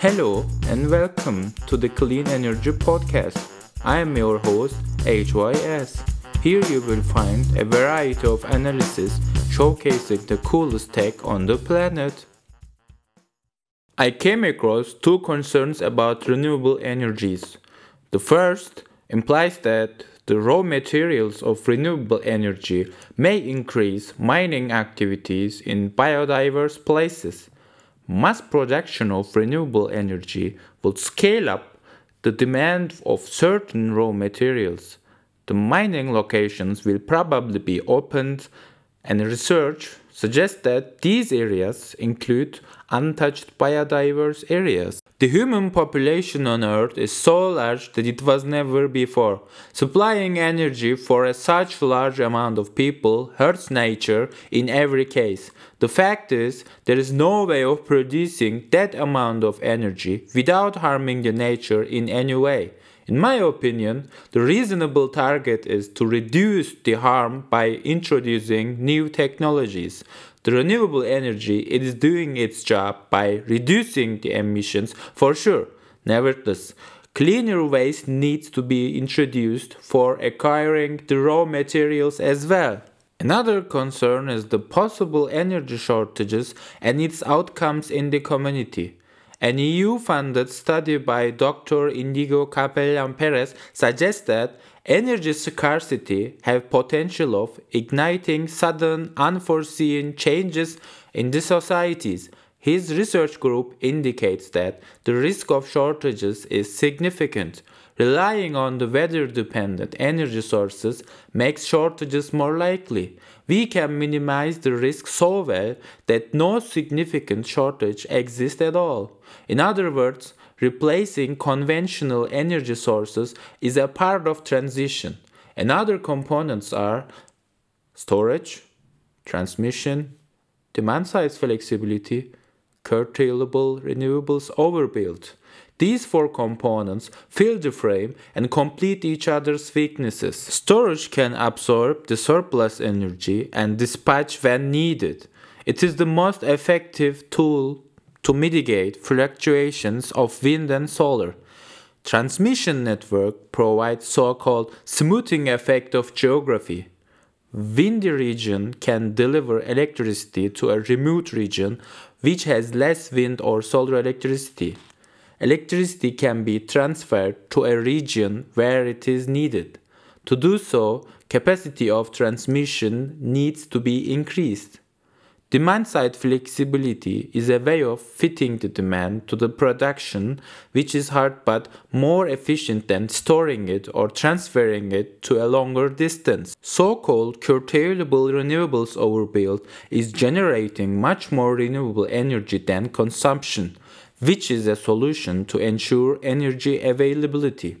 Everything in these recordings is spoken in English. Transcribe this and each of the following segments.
Hello and welcome to the Clean Energy Podcast. I am your host, HYS. Here you will find a variety of analysis showcasing the coolest tech on the planet. I came across two concerns about renewable energies. The first implies that the raw materials of renewable energy may increase mining activities in biodiverse places. Mass production of renewable energy will scale up the demand of certain raw materials. The mining locations will probably be opened, and research suggests that these areas include untouched biodiverse areas. The human population on Earth is so large that it was never before. Supplying energy for a such large amount of people hurts nature in every case. The fact is, there is no way of producing that amount of energy without harming the nature in any way. In my opinion, the reasonable target is to reduce the harm by introducing new technologies. The renewable energy it is doing its job by reducing the emissions for sure. Nevertheless, cleaner ways needs to be introduced for acquiring the raw materials as well. Another concern is the possible energy shortages and its outcomes in the community. An EU funded study by Dr. Iñigo Capellan Perez suggests that energy scarcity have potential of igniting sudden unforeseen changes in the societies. His research group indicates that the risk of shortages is significant. Relying on the weather dependent energy sources makes shortages more likely. We can minimize the risk so well that no significant shortage exists at all. In other words, replacing conventional energy sources is a part of transition. And other components are storage, transmission, demand side flexibility, curtailable renewables overbuild. These four components fill the frame and complete each other's weaknesses. Storage can absorb the surplus energy and dispatch when needed. It is the most effective tool to mitigate fluctuations of wind and solar. Transmission network provides so-called smoothing effect of geography. Windy region can deliver electricity to a remote region which has less wind or solar electricity electricity can be transferred to a region where it is needed. To do so, capacity of transmission needs to be increased. Demand side flexibility is a way of fitting the demand to the production, which is hard but more efficient than storing it or transferring it to a longer distance. So called curtailable renewables overbuild is generating much more renewable energy than consumption which is a solution to ensure energy availability.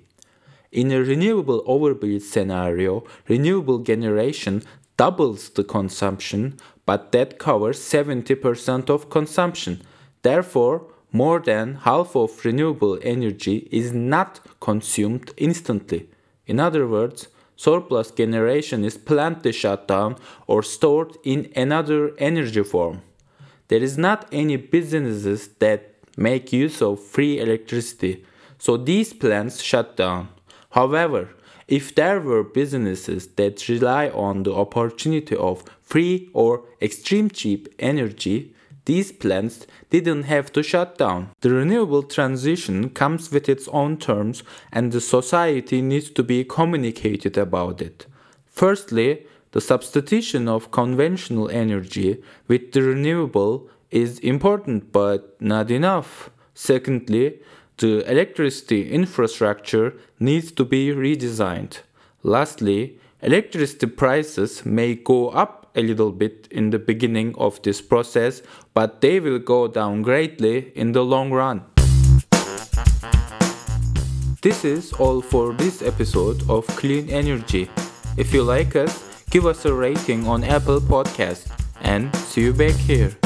In a renewable overbuild scenario, renewable generation doubles the consumption, but that covers 70% of consumption. Therefore, more than half of renewable energy is not consumed instantly. In other words, surplus generation is planned to shut down or stored in another energy form. There is not any businesses that make use of free electricity, so these plants shut down. However, if there were businesses that rely on the opportunity of free or extreme cheap energy, these plants didn't have to shut down. The renewable transition comes with its own terms and the society needs to be communicated about it. Firstly, the substitution of conventional energy with the renewable is important but not enough. Secondly, the electricity infrastructure needs to be redesigned. Lastly, electricity prices may go a little bit in the beginning of this process, but they will go down greatly in the long run. This is all for this episode of Clean Energy. If you like us, give us a rating on Apple Podcast and see you back here.